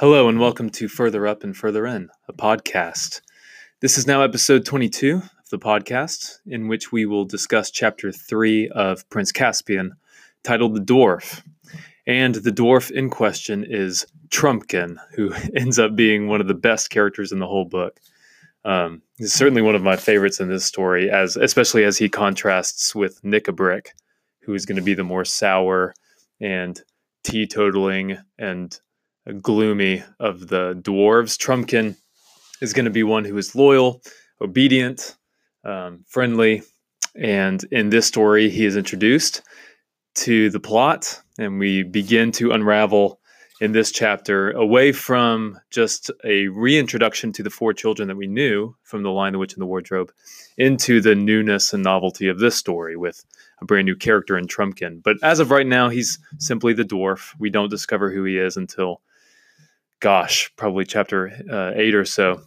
Hello, and welcome to Further Up and Further In, a podcast. This is now episode 22 of the podcast, in which we will discuss chapter 3 of Prince Caspian, titled The Dwarf. And the dwarf in question is Trumpkin, who ends up being one of the best characters in the whole book. Um, he's certainly one of my favorites in this story, as especially as he contrasts with Nikabrik, who is going to be the more sour and teetotaling and gloomy of the dwarves. Trumpkin is going to be one who is loyal, obedient, um, friendly, and in this story, he is introduced to the plot, and we begin to unravel in this chapter away from just a reintroduction to the four children that we knew from The Lion, the Witch, and the Wardrobe into the newness and novelty of this story with a brand new character in Trumpkin. But as of right now, he's simply the dwarf. We don't discover who he is until, gosh, probably chapter uh, eight or so.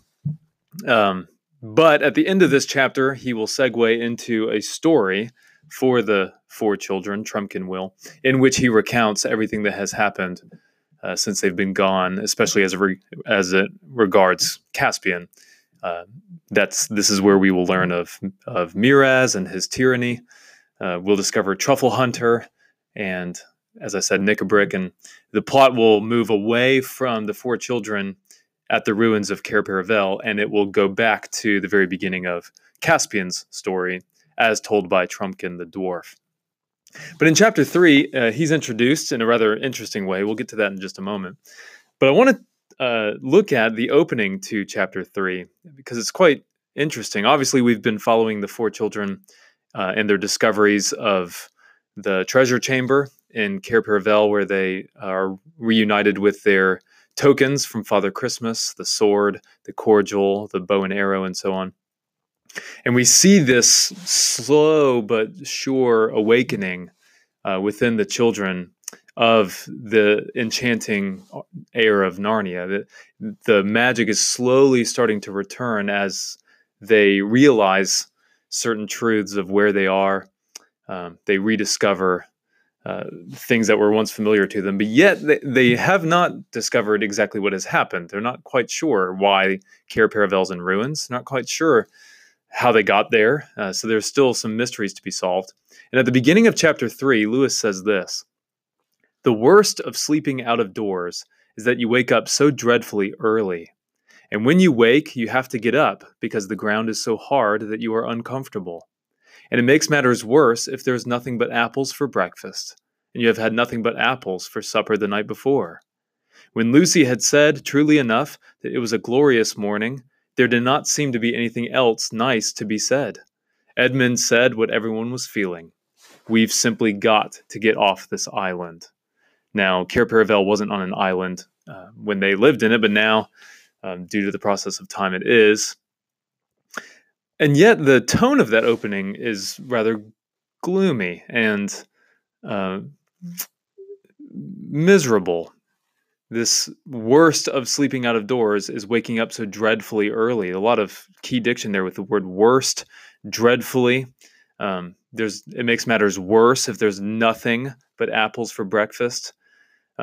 Um, but at the end of this chapter, he will segue into a story for the four children, Trumpkin will, in which he recounts everything that has happened uh, since they've been gone, especially as re- as it regards Caspian. Uh, that's this is where we will learn of of Miraz and his tyranny. Uh, we'll discover Truffle Hunter and, as I said, Nikabrik, and the plot will move away from the four children at the ruins of Cair Paravel, and it will go back to the very beginning of Caspian's story, as told by Trumpkin the dwarf. But in chapter three, uh, he's introduced in a rather interesting way. We'll get to that in just a moment. But I want to uh, look at the opening to chapter three because it's quite interesting. Obviously, we've been following the four children uh, and their discoveries of the treasure chamber in Cair Paravel, where they are reunited with their tokens from Father Christmas the sword, the cordial, the bow and arrow, and so on. And we see this slow but sure awakening uh, within the children of the enchanting air of Narnia. The, the magic is slowly starting to return as they realize certain truths of where they are. Um, they rediscover uh, things that were once familiar to them, but yet they, they have not discovered exactly what has happened. They're not quite sure why Cair Paravel's in ruins, not quite sure how they got there. Uh, so there's still some mysteries to be solved. And at the beginning of chapter three, Lewis says this The worst of sleeping out of doors is that you wake up so dreadfully early. And when you wake, you have to get up because the ground is so hard that you are uncomfortable. And it makes matters worse if there's nothing but apples for breakfast, and you have had nothing but apples for supper the night before. When Lucy had said, truly enough, that it was a glorious morning, there did not seem to be anything else nice to be said. Edmund said what everyone was feeling. We've simply got to get off this island. Now, Paravel wasn't on an island uh, when they lived in it, but now, um, due to the process of time, it is. And yet, the tone of that opening is rather gloomy and uh, miserable this worst of sleeping out of doors is waking up so dreadfully early. A lot of key diction there with the word worst, dreadfully. Um, there's it makes matters worse if there's nothing but apples for breakfast.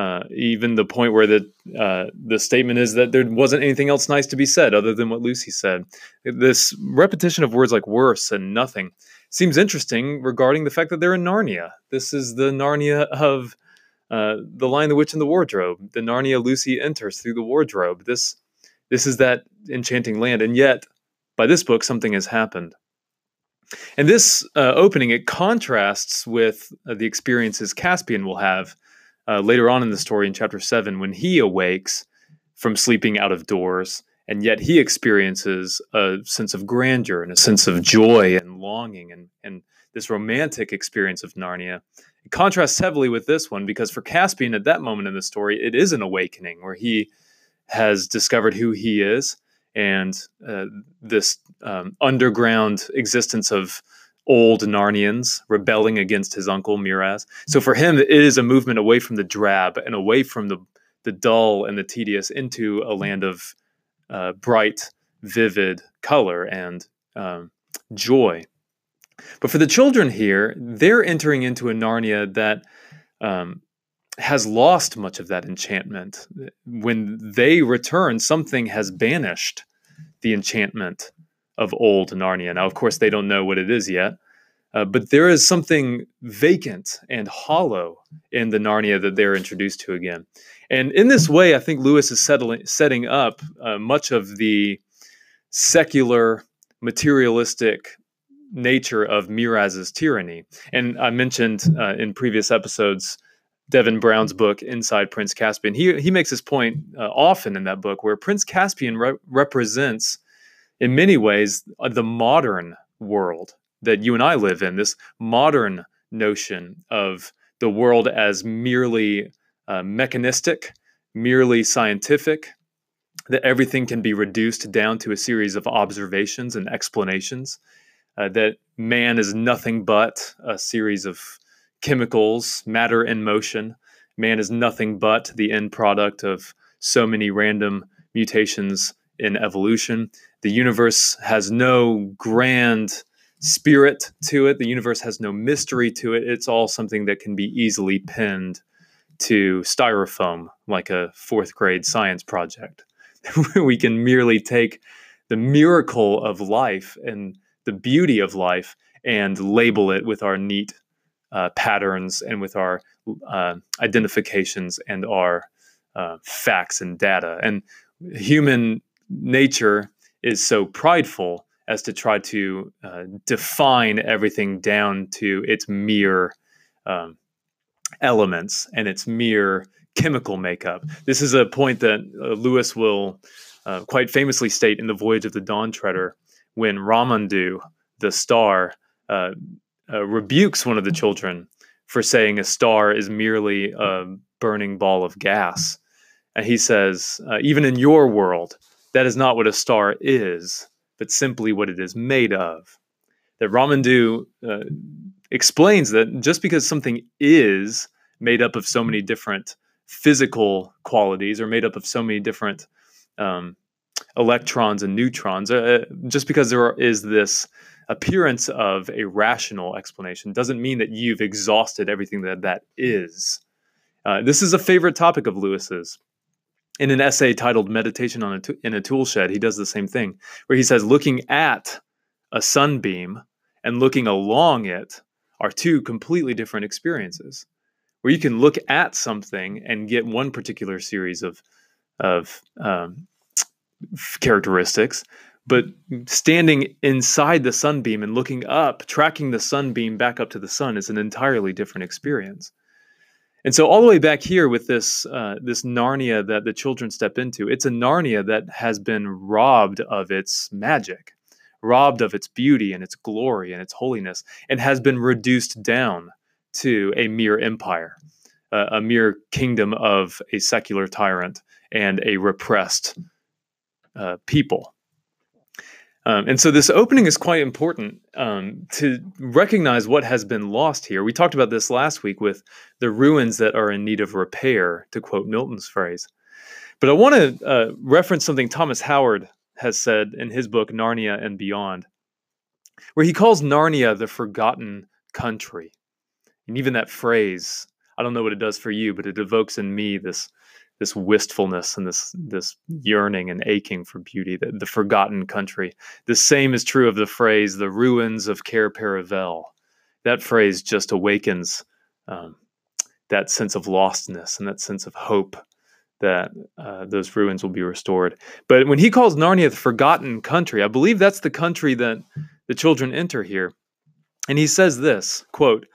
Uh, even the point where the uh, the statement is that there wasn't anything else nice to be said other than what Lucy said. This repetition of words like worse and nothing seems interesting regarding the fact that they're in Narnia. This is the Narnia of uh, the Lion, the Witch, and the Wardrobe. The Narnia Lucy enters through the wardrobe. This this is that enchanting land, and yet by this book something has happened. And this uh, opening it contrasts with uh, the experiences Caspian will have uh, later on in the story in chapter seven when he awakes from sleeping out of doors, and yet he experiences a sense of grandeur and a sense of joy and longing and and this romantic experience of Narnia. It contrasts heavily with this one because for Caspian at that moment in the story, it is an awakening where he has discovered who he is and uh, this um, underground existence of old Narnians rebelling against his uncle Miraz. So for him, it is a movement away from the drab and away from the the dull and the tedious into a land of uh, bright, vivid color and um, joy. But for the children here, they're entering into a Narnia that um, has lost much of that enchantment. When they return, something has banished the enchantment of old Narnia. Now, of course, they don't know what it is yet, uh, but there is something vacant and hollow in the Narnia that they're introduced to again. And in this way, I think Lewis is settling, setting up uh, much of the secular, materialistic nature of Miraz's tyranny. And I mentioned uh, in previous episodes Devin Brown's book, Inside Prince Caspian. He, he makes this point uh, often in that book where Prince Caspian re- represents, in many ways, uh, the modern world that you and I live in, this modern notion of the world as merely uh, mechanistic, merely scientific, that everything can be reduced down to a series of observations and explanations, uh, that man is nothing but a series of chemicals, matter in motion. Man is nothing but the end product of so many random mutations in evolution. The universe has no grand spirit to it. The universe has no mystery to it. It's all something that can be easily pinned to styrofoam, like a fourth grade science project. we can merely take the miracle of life and the beauty of life and label it with our neat uh, patterns and with our uh, identifications and our uh, facts and data. And human nature is so prideful as to try to uh, define everything down to its mere um, elements and its mere chemical makeup. This is a point that uh, Lewis will uh, quite famously state in The Voyage of the Dawn Treader when Ramandu, the star, uh, uh, rebukes one of the children for saying a star is merely a burning ball of gas. And he says, uh, even in your world, that is not what a star is but simply what it is made of. That Ramandu uh, explains that just because something is made up of so many different physical qualities or made up of so many different um, electrons and neutrons, uh, uh just because there is this appearance of a rational explanation doesn't mean that you've exhausted everything that that is. Uh, this is a favorite topic of Lewis's in an essay titled Meditation on a t- in a Toolshed, he does the same thing, where he says looking at a sunbeam and looking along it are two completely different experiences. Where you can look at something and get one particular series of of um, characteristics, but standing inside the sunbeam and looking up, tracking the sunbeam back up to the sun is an entirely different experience. And so all the way back here with this uh, this Narnia that the children step into, it's a Narnia that has been robbed of its magic, robbed of its beauty and its glory and its holiness, and has been reduced down to a mere empire, uh, a mere kingdom of a secular tyrant and a repressed uh, people. Um, and so this opening is quite important um, to recognize what has been lost here. We talked about this last week with the ruins that are in need of repair, to quote Milton's phrase. But I want to uh, reference something Thomas Howard has said in his book, Narnia and Beyond, where he calls Narnia the forgotten country. And even that phrase, I don't know what it does for you, but it evokes in me this this wistfulness and this this yearning and aching for beauty, the, the forgotten country. The same is true of the phrase "the ruins of Cair Paravel." That phrase just awakens um, that sense of lostness and that sense of hope that uh, those ruins will be restored. But when he calls Narnia the forgotten country, I believe that's the country that the children enter here. And he says this quote,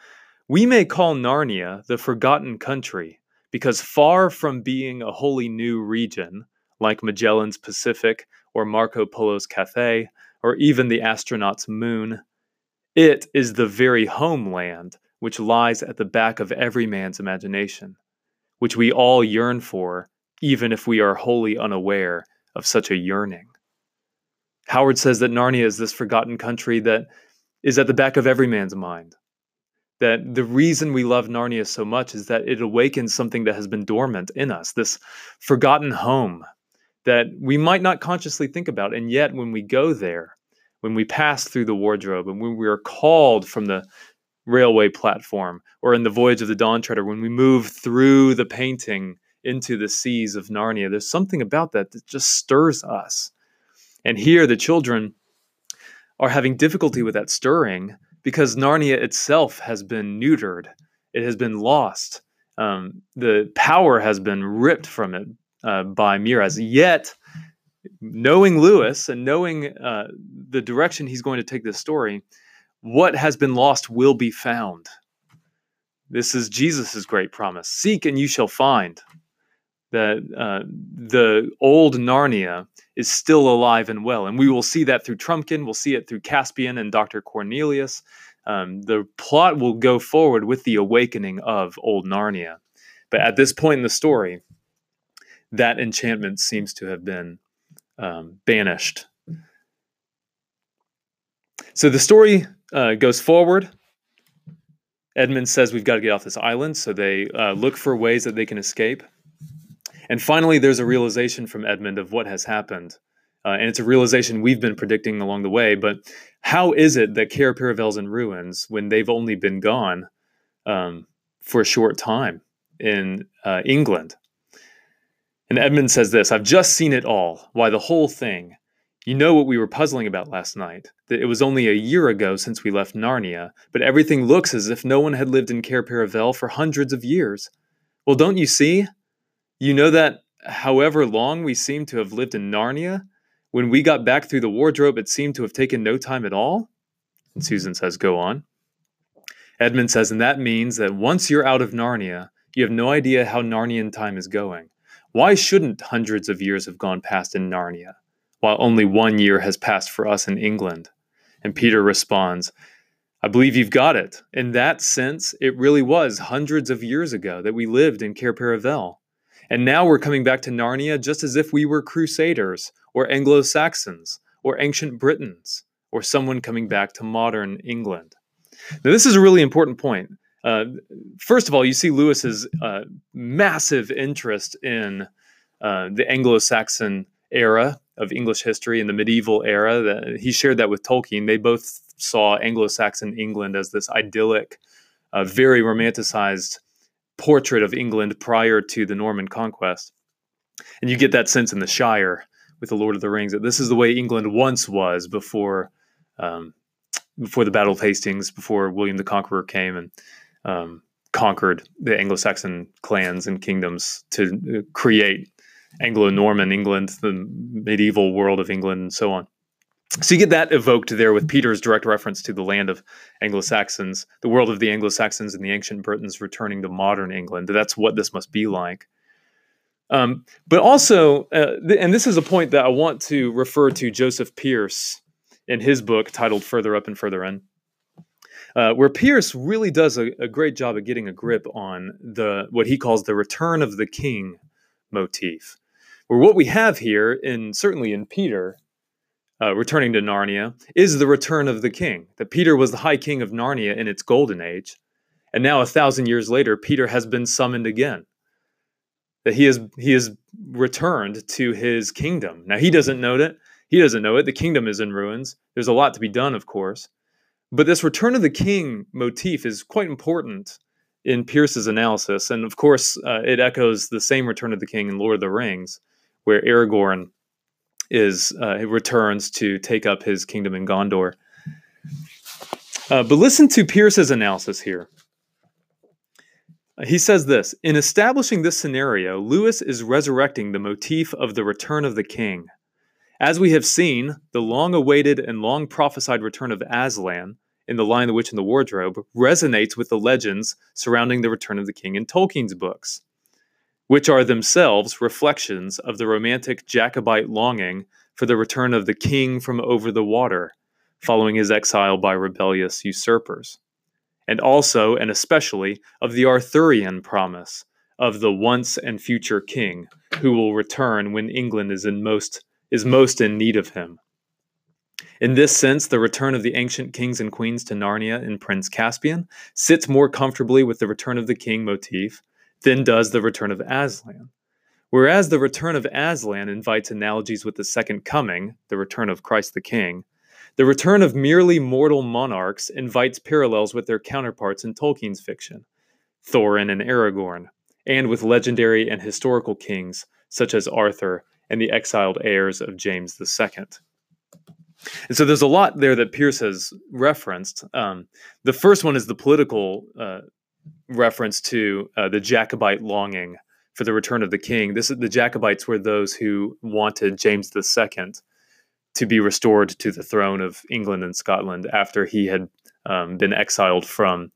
We may call Narnia the forgotten country because far from being a wholly new region, like Magellan's Pacific or Marco Polo's Cathay, or even the astronaut's moon, it is the very homeland which lies at the back of every man's imagination, which we all yearn for, even if we are wholly unaware of such a yearning. Howard says that Narnia is this forgotten country that is at the back of every man's mind, that the reason we love Narnia so much is that it awakens something that has been dormant in us, this forgotten home that we might not consciously think about. And yet, when we go there, when we pass through the wardrobe and when we are called from the railway platform, or in the Voyage of the Dawn Treader, when we move through the painting into the seas of Narnia. There's something about that that just stirs us. And here, the children are having difficulty with that stirring because Narnia itself has been neutered, it has been lost. Um, the power has been ripped from it uh, by Miraz. Yet, knowing Lewis and knowing uh, the direction he's going to take this story, what has been lost will be found. This is Jesus' great promise seek and you shall find. That uh, the old Narnia is still alive and well. And we will see that through Trumpkin, we'll see it through Caspian and Dr. Cornelius. Um, the plot will go forward with the awakening of old Narnia. But at this point in the story, that enchantment seems to have been um, banished. So the story uh, goes forward. Edmund says we've got to get off this island, so they uh, look for ways that they can escape. And finally, there's a realization from Edmund of what has happened. Uh, and it's a realization we've been predicting along the way. But how is it that Cair Paravel's in ruins when they've only been gone um, for a short time in uh, England? And Edmund says this I've just seen it all. Why, the whole thing. You know what we were puzzling about last night that it was only a year ago since we left Narnia, but everything looks as if no one had lived in Cair Paravel for hundreds of years. Well, don't you see? You know that however long we seem to have lived in Narnia, when we got back through the wardrobe, it seemed to have taken no time at all? And Susan says, Go on. Edmund says, And that means that once you're out of Narnia, you have no idea how Narnian time is going. Why shouldn't hundreds of years have gone past in Narnia? while only one year has passed for us in England. And Peter responds, I believe you've got it. In that sense, it really was hundreds of years ago that we lived in Cair Paravel. And now we're coming back to Narnia just as if we were Crusaders, or Anglo Saxons, or ancient Britons, or someone coming back to modern England. Now, this is a really important point. Uh, first of all, you see Lewis's uh, massive interest in uh, the Anglo Saxon era of English history and the medieval era. That he shared that with Tolkien. They both saw Anglo-Saxon England as this idyllic, uh, very romanticized portrait of England prior to the Norman conquest. And you get that sense in the Shire with the Lord of the Rings that this is the way England once was before um, before the Battle of Hastings, before William the Conqueror came and um, conquered the Anglo-Saxon clans and kingdoms to uh, create Anglo-Norman England, the medieval world of England, and so on. So you get that evoked there with Peter's direct reference to the land of Anglo-Saxons, the world of the Anglo-Saxons and the ancient Britons returning to modern England. That's what this must be like. Um, but also, uh, th- and this is a point that I want to refer to Joseph Pearce in his book titled "Further Up and Further In." Uh, where Pearce really does a, a, great job of getting a grip on the what he calls the return of the king motif. Where what we have here, in certainly in Peter, uh, returning to Narnia, is the return of the king. That Peter was the high king of Narnia in its golden age, and now a thousand years later, Peter has been summoned again. That he is he is returned to his kingdom. Now he doesn't know it. He doesn't know it. The kingdom is in ruins. There's a lot to be done, of course. But this return of the king motif is quite important in Pearce's analysis. And of course, uh, it echoes the same return of the king in Lord of the Rings, where Aragorn is uh, returns to take up his kingdom in Gondor. Uh, but listen to Pearce's analysis here. He says this In establishing this scenario, Lewis is resurrecting the motif of the return of the king. As we have seen, the long awaited and long prophesied return of Aslan, in The Lion, the Witch, and the Wardrobe, resonates with the legends surrounding the return of the king in Tolkien's books which are themselves reflections of the romantic Jacobite longing for the return of the king from over the water, following his exile by rebellious usurpers, and also and especially of the Arthurian promise of the once and future king who will return when England is in most is most in need of him. In this sense, the return of the ancient kings and queens to Narnia in Prince Caspian sits more comfortably with the return of the king motif than does the return of Aslan. Whereas the return of Aslan invites analogies with the second coming, the return of Christ the King, The return of merely mortal monarchs invites parallels with their counterparts in Tolkien's fiction, Thorin and Aragorn, and with legendary and historical kings such as Arthur and the exiled heirs of James II. And so there's a lot there that Pearce has referenced. Um, the first one is the political uh, reference to uh, the Jacobite longing for the return of the king. This the Jacobites were those who wanted James II to be restored to the throne of England and Scotland after he had um, been exiled from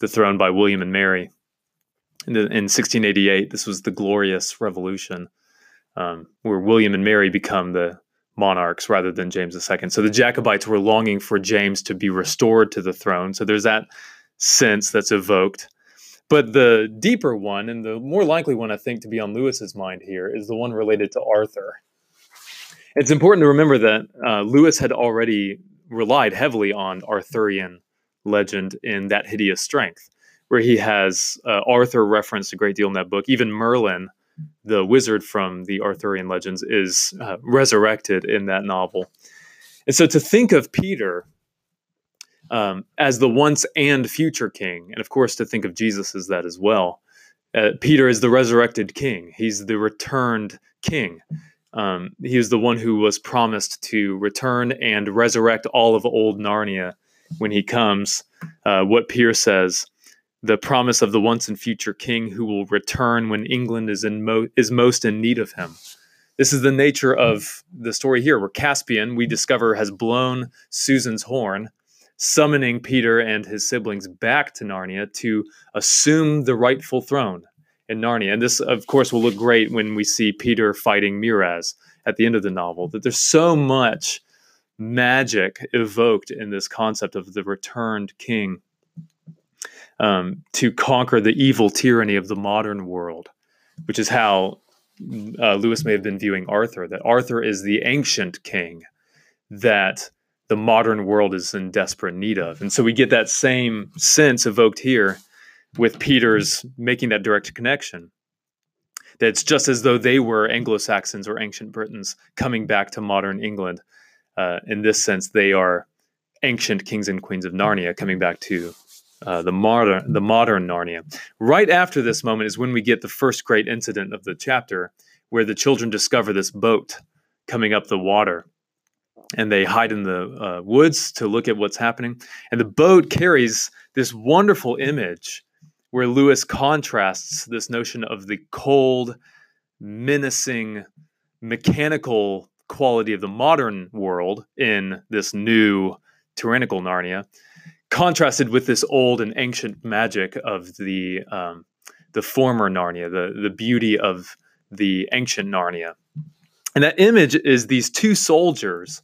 the throne by William and Mary in, the, in 1688. This was the Glorious Revolution, um, where William and Mary become the monarchs rather than James II. So the Jacobites were longing for James to be restored to the throne. So there's that sense that's evoked. But the deeper one, and the more likely one I think to be on Lewis's mind here, is the one related to Arthur. It's important to remember that uh, Lewis had already relied heavily on Arthurian legend in That Hideous Strength, where he has uh, Arthur referenced a great deal in that book. Even Merlin, the wizard from the Arthurian legends, is uh, resurrected in that novel. And so to think of Peter um, as the once and future king, and of course to think of Jesus as that as well. Uh, Peter is the resurrected king. He's the returned king. Um, he is the one who was promised to return and resurrect all of old Narnia when he comes. Uh, what Pearce says, the promise of the once and future king who will return when England is in mo- is most in need of him. This is the nature of the story here, where Caspian, we discover, has blown Susan's horn summoning Peter and his siblings back to Narnia to assume the rightful throne in Narnia. And this, of course, will look great when we see Peter fighting Miraz at the end of the novel. That there's so much magic evoked in this concept of the returned king um, to conquer the evil tyranny of the modern world, which is how uh, Lewis may have been viewing Arthur. That Arthur is the ancient king that the modern world is in desperate need of. And so we get that same sense evoked here with Peter's making that direct connection. That it's just as though they were Anglo Saxons or ancient Britons coming back to modern England. Uh, in this sense, they are ancient kings and queens of Narnia coming back to uh, the modern the modern Narnia. Right after this moment is when we get the first great incident of the chapter, where the children discover this boat coming up the water and they hide in the uh, woods to look at what's happening. And the boat carries this wonderful image where Lewis contrasts this notion of the cold, menacing, mechanical quality of the modern world in this new tyrannical Narnia, contrasted with this old and ancient magic of the um, the former Narnia, the the beauty of the ancient Narnia. And that image is these two soldiers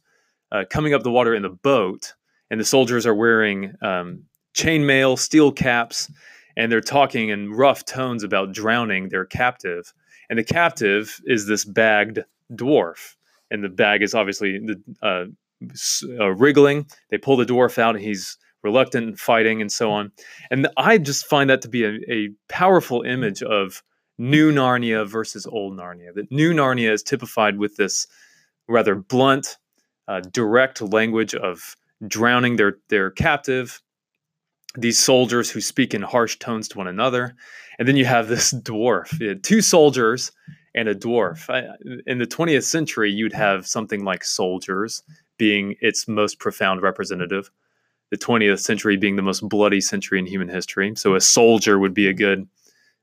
uh, coming up the water in the boat, and the soldiers are wearing um, chainmail, steel caps, and they're talking in rough tones about drowning their captive. And the captive is this bagged dwarf, and the bag is obviously the, uh, uh, wriggling. They pull the dwarf out, and he's reluctant and fighting, and so on. And I just find that to be a, a powerful image of new Narnia versus old Narnia. That new Narnia is typified with this rather blunt, uh, direct language of drowning their their captive these soldiers who speak in harsh tones to one another and then you have this dwarf. Two soldiers and a dwarf. In the 20th century you'd have something like soldiers being its most profound representative the 20th century being the most bloody century in human history. So a soldier would be a good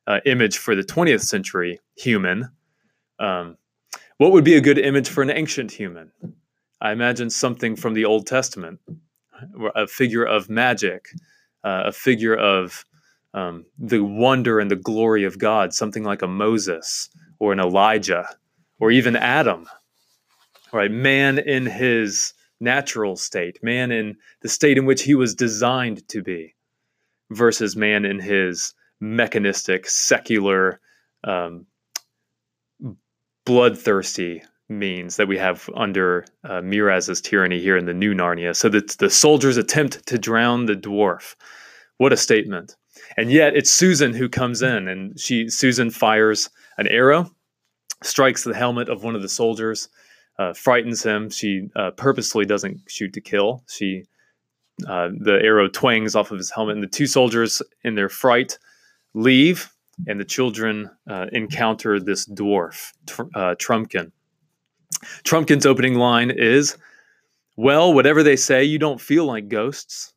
uh, image for the 20th century human. Um, what would be a good image for an ancient human I imagine something from the Old Testament, a figure of magic, uh, a figure of um, the wonder and the glory of God, something like a Moses or an Elijah or even Adam, right? Man in his natural state, man in the state in which he was designed to be, versus man in his mechanistic, secular, um, bloodthirsty means that we have under uh, Miraz's tyranny here in the new Narnia. So that the soldiers attempt to drown the dwarf. What a statement! And yet it's Susan who comes in, and she Susan fires an arrow, strikes the helmet of one of the soldiers. uh, frightens him. She uh, purposely doesn't shoot to kill. She uh, the arrow twangs off of his helmet, and the two soldiers, in their fright, leave, and the children uh, encounter this dwarf, tr- uh, Trumpkin. Trumpkin's opening line is, "Well, whatever they say, you don't feel like ghosts,"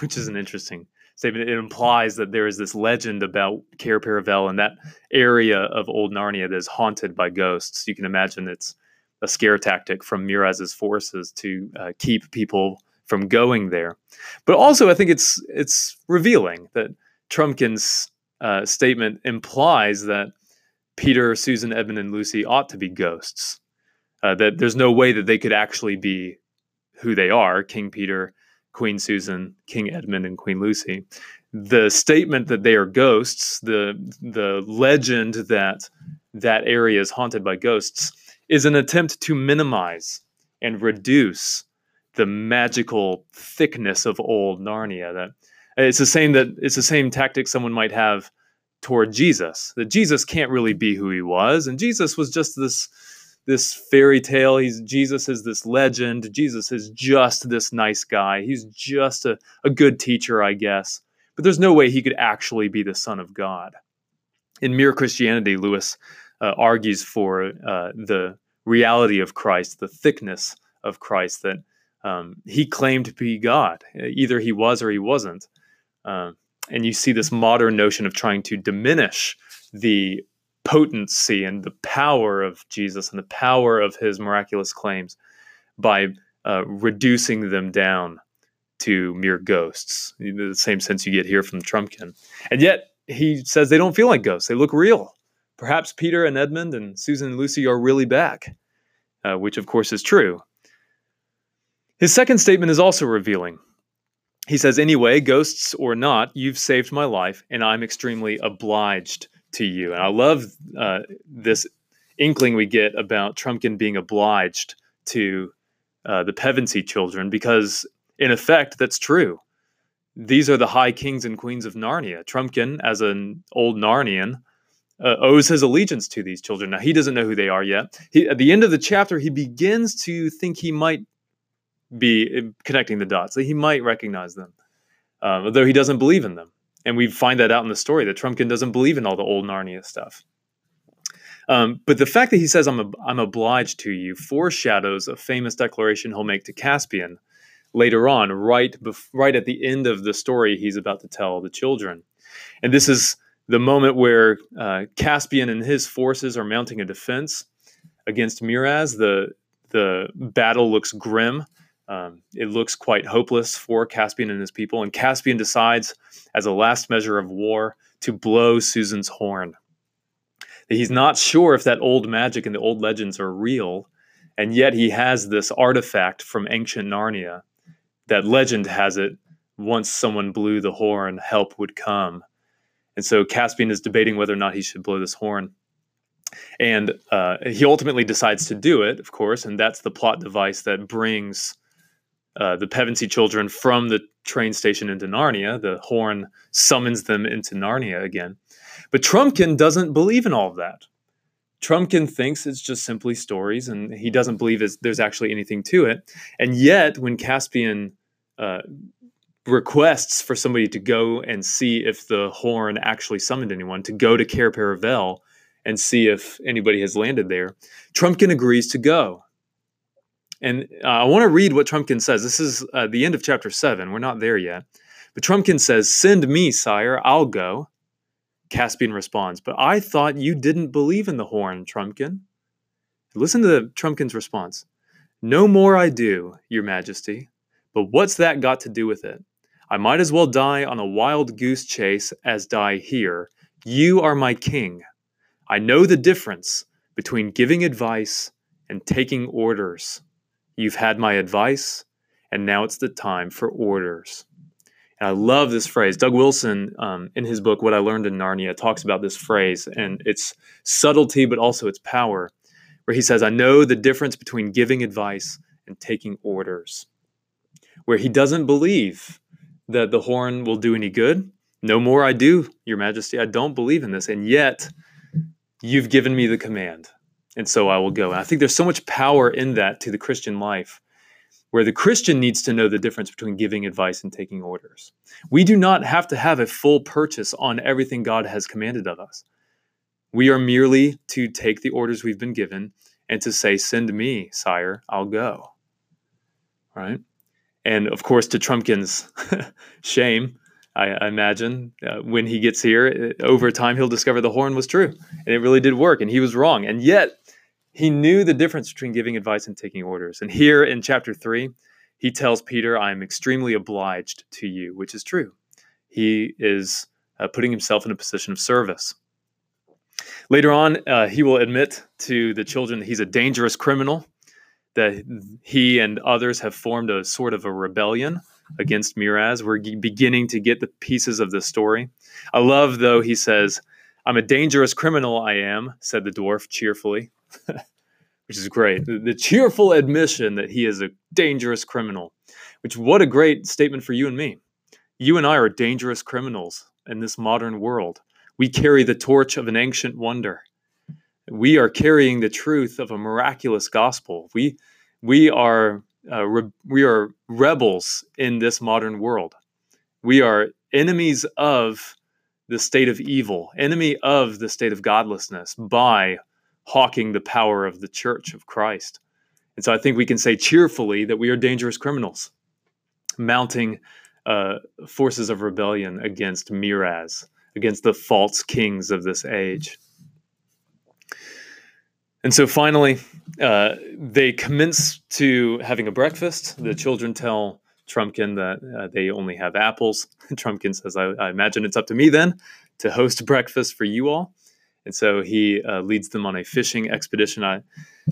which is an interesting statement. It implies that there is this legend about Cair Paravel and that area of old Narnia that is haunted by ghosts. You can imagine it's a scare tactic from Miraz's forces to uh, keep people from going there. But also, I think it's it's revealing that Trumpkin's uh, statement implies that Peter, Susan, Edmund, and Lucy ought to be ghosts. Uh, that there's no way that they could actually be who they are King Peter, Queen Susan, King Edmund, and Queen Lucy. The statement that they are ghosts, the the legend that that area is haunted by ghosts, is an attempt to minimize and reduce the magical thickness of old Narnia. That it's the same that it's the same tactic someone might have toward Jesus. That Jesus can't really be who he was, and Jesus was just this this fairy tale. He's Jesus is this legend. Jesus is just this nice guy. He's just a, a good teacher, I guess. But there's no way he could actually be the Son of God. In Mere Christianity, Lewis uh, argues for uh, the reality of Christ, the thickness of Christ, that um, he claimed to be God. Either he was or he wasn't. Uh, and you see this modern notion of trying to diminish the potency and the power of Jesus and the power of his miraculous claims by uh, reducing them down to mere ghosts. In The same sense you get here from Trumpkin. And yet he says they don't feel like ghosts, they look real. Perhaps Peter and Edmund and Susan and Lucy are really back, uh, which of course is true. His second statement is also revealing. He says, Anyway, ghosts or not, you've saved my life, and I'm extremely obliged to you. And I love uh, this inkling we get about Trumpkin being obliged to uh, the Pevensie children because, in effect, that's true. These are the high kings and queens of Narnia. Trumpkin, as an old Narnian, uh, owes his allegiance to these children. Now, he doesn't know who they are yet. He, at the end of the chapter, he begins to think he might be uh, connecting the dots. That he might recognize them, uh, although he doesn't believe in them. And we find that out in the story that Trumpkin doesn't believe in all the old Narnia stuff. Um, but the fact that he says, I'm, a, I'm obliged to you, foreshadows a famous declaration he'll make to Caspian later on, right, bef- right at the end of the story he's about to tell the children. And this is the moment where uh, Caspian and his forces are mounting a defense against Miraz. The, the battle looks grim. Um, it looks quite hopeless for Caspian and his people, and Caspian decides, as a last measure of war, to blow Susan's horn. He's not sure if that old magic and the old legends are real, and yet he has this artifact from ancient Narnia. That legend has it once someone blew the horn, help would come. And so Caspian is debating whether or not he should blow this horn. And uh, he ultimately decides to do it, of course, and that's the plot device that brings uh, the Pevensie children from the train station into Narnia. The horn summons them into Narnia again. But Trumpkin doesn't believe in all of that. Trumpkin thinks it's just simply stories, and he doesn't believe there's actually anything to it. And yet, when Caspian uh, requests for somebody to go and see if the horn actually summoned anyone, to go to Cair Paravel and see if anybody has landed there, Trumpkin agrees to go. And uh, I want to read what Trumpkin says. This is uh, the end of chapter seven. We're not there yet. But Trumpkin says, Send me, sire, I'll go. Caspian responds, But I thought you didn't believe in the horn, Trumpkin. Listen to Trumpkin's response. No more I do, your majesty. But what's that got to do with it? I might as well die on a wild goose chase as die here. You are my king. I know the difference between giving advice and taking orders. You've had my advice, and now it's the time for orders. And I love this phrase. Doug Wilson, um, in his book, What I Learned in Narnia, talks about this phrase and its subtlety, but also its power, where he says, I know the difference between giving advice and taking orders. Where he doesn't believe that the horn will do any good. No more I do, Your Majesty. I don't believe in this. And yet, you've given me the command. And so I will go. And I think there's so much power in that to the Christian life, where the Christian needs to know the difference between giving advice and taking orders. We do not have to have a full purchase on everything God has commanded of us. We are merely to take the orders we've been given and to say, Send me, sire, I'll go. Right? And of course, to Trumpkin's shame, I, I imagine uh, when he gets here, uh, over time, he'll discover the horn was true and it really did work and he was wrong. And yet, he knew the difference between giving advice and taking orders. And here in chapter three, he tells Peter, I am extremely obliged to you, which is true. He is uh, putting himself in a position of service. Later on, uh, he will admit to the children that he's a dangerous criminal, that he and others have formed a sort of a rebellion against Miraz. We're beginning to get the pieces of the story. I love, though, he says, I'm a dangerous criminal, I am, said the dwarf cheerfully, which is great. The, the cheerful admission that he is a dangerous criminal, which, what a great statement for you and me. You and I are dangerous criminals in this modern world. We carry the torch of an ancient wonder. We are carrying the truth of a miraculous gospel. We, we are uh, re- we are rebels in this modern world. We are enemies of the state of evil, enemy of the state of godlessness by hawking the power of the church of Christ. And so I think we can say cheerfully that we are dangerous criminals, mounting uh, forces of rebellion against Miraz, against the false kings of this age. And so finally, uh, they commence to having a breakfast. The children tell Trumpkin that uh, they only have apples. Trumpkin says, I, I, imagine it's up to me then to host breakfast for you all. And so he uh, leads them on a fishing expedition. I,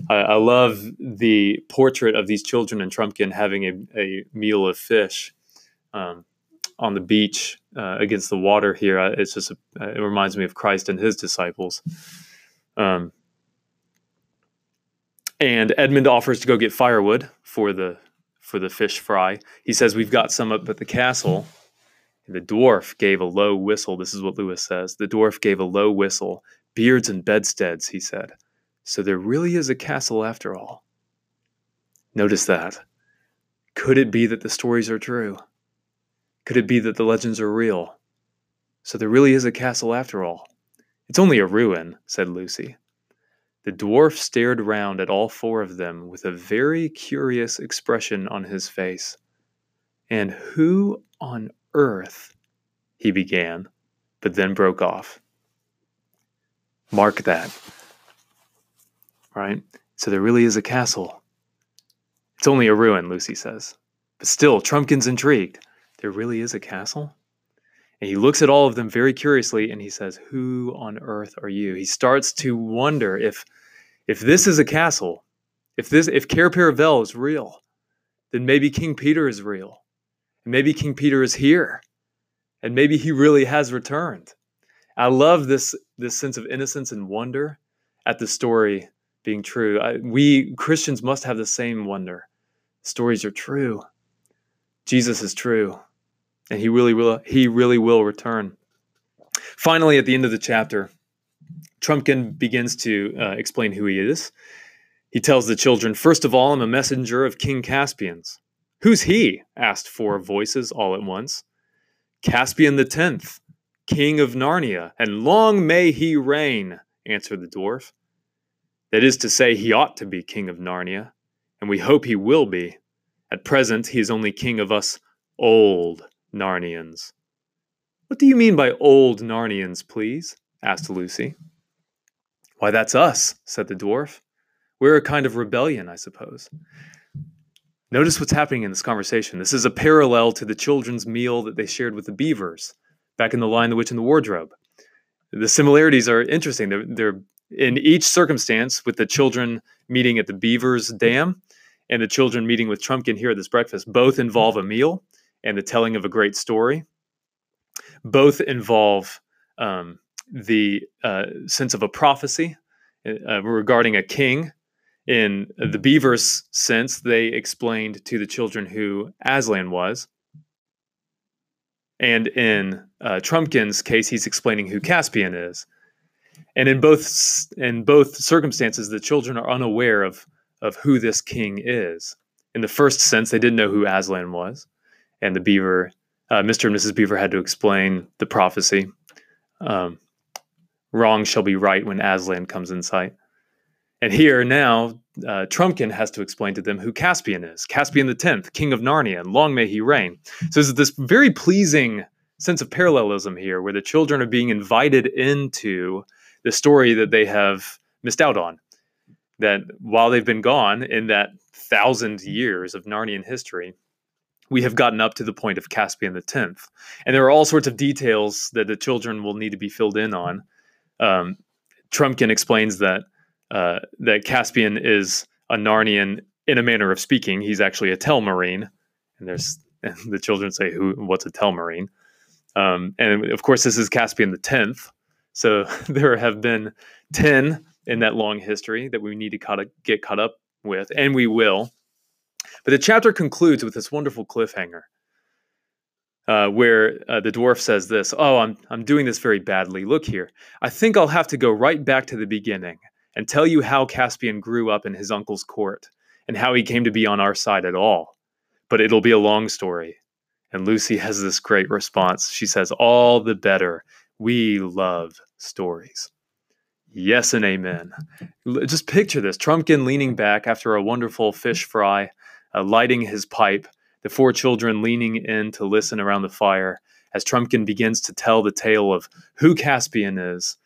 I, love the portrait of these children and Trumpkin having a, a meal of fish um, on the beach uh, against the water here. It's just, a, it reminds me of Christ and his disciples. Um, and Edmund offers to go get firewood for the for the fish fry. He says we've got some up at the castle. The dwarf gave a low whistle. This is what Lewis says. The dwarf gave a low whistle. Beards and bedsteads, he said. So there really is a castle after all. Notice that. Could it be that the stories are true? Could it be that the legends are real? So there really is a castle after all. It's only a ruin, said Lucy. The dwarf stared round at all four of them with a very curious expression on his face. And who on earth? he began, but then broke off. Mark that. Right? So there really is a castle. It's only a ruin, Lucy says. But still, Trumpkin's intrigued. There really is a castle? And he looks at all of them very curiously and he says, Who on earth are you? He starts to wonder if if this is a castle, if this if Cair Paravel is real, then maybe King Peter is real. And maybe King Peter is here. And maybe he really has returned. I love this this sense of innocence and wonder at the story being true. I, we Christians must have the same wonder. Stories are true. Jesus is true and he really will he really will return. Finally, at the end of the chapter, Trumpkin begins to uh, explain who he is. He tells the children, First of all, I'm a messenger of King Caspian's. Who's he? asked four voices all at once. Caspian the Tenth, King of Narnia, and long may he reign, answered the dwarf. That is to say, he ought to be King of Narnia, and we hope he will be. At present, he is only King of us old Narnians. What do you mean by old Narnians, please? asked Lucy. Why, that's us, said the dwarf. We're a kind of rebellion, I suppose. Notice what's happening in this conversation. This is a parallel to the children's meal that they shared with the beavers back in The Lion, the Witch, and the Wardrobe. The similarities are interesting. They're, they're in each circumstance, with the children meeting at the beavers' dam and the children meeting with Trumpkin here at this breakfast, both involve a meal and the telling of a great story. Both involve um, the uh, sense of a prophecy uh, regarding a king. In the beaver's sense, they explained to the children who Aslan was. And in uh, Trumpkin's case, he's explaining who Caspian is. And in both in both circumstances, the children are unaware of of who this king is. In the first sense, they didn't know who Aslan was, and the beaver, uh, Mr. and Mrs. Beaver, had to explain the prophecy. Um, wrong shall be right when Aslan comes in sight. And here now, uh, Trumpkin has to explain to them who Caspian is. Caspian the Tenth, King of Narnia, and long may he reign. So there's this very pleasing sense of parallelism here, where the children are being invited into the story that they have missed out on. That while they've been gone in that thousand years of Narnian history, we have gotten up to the point of Caspian the Tenth, and there are all sorts of details that the children will need to be filled in on. Um, Trumpkin explains that uh, that Caspian is a Narnian in a manner of speaking. He's actually a Telmarine, and there's and the children say, "Who? What's a Telmarine?" Um, and of course, this is Caspian the tenth. So there have been ten in that long history that we need to caught, get caught up with, and we will. But the chapter concludes with this wonderful cliffhanger. Uh, where uh, the dwarf says this, "Oh, I'm I'm doing this very badly. Look here. I think I'll have to go right back to the beginning and tell you how Caspian grew up in his uncle's court and how he came to be on our side at all. But it'll be a long story. And Lucy has this great response. She says, All the better. We love stories. Yes and amen. Just picture this Trumpkin leaning back after a wonderful fish fry, uh, lighting his pipe, the four children leaning in to listen around the fire as Trumpkin begins to tell the tale of who Caspian is,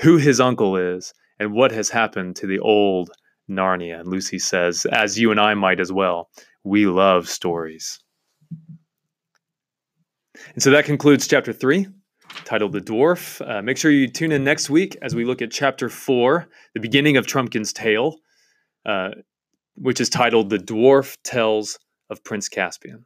who his uncle is, and what has happened to the old Narnia. And Lucy says, as you and I might as well, we love stories. And so that concludes chapter three, titled The Dwarf. Uh, make sure you tune in next week as we look at chapter four, the beginning of Trumpkin's tale, uh, which is titled The Dwarf Tells of Prince Caspian.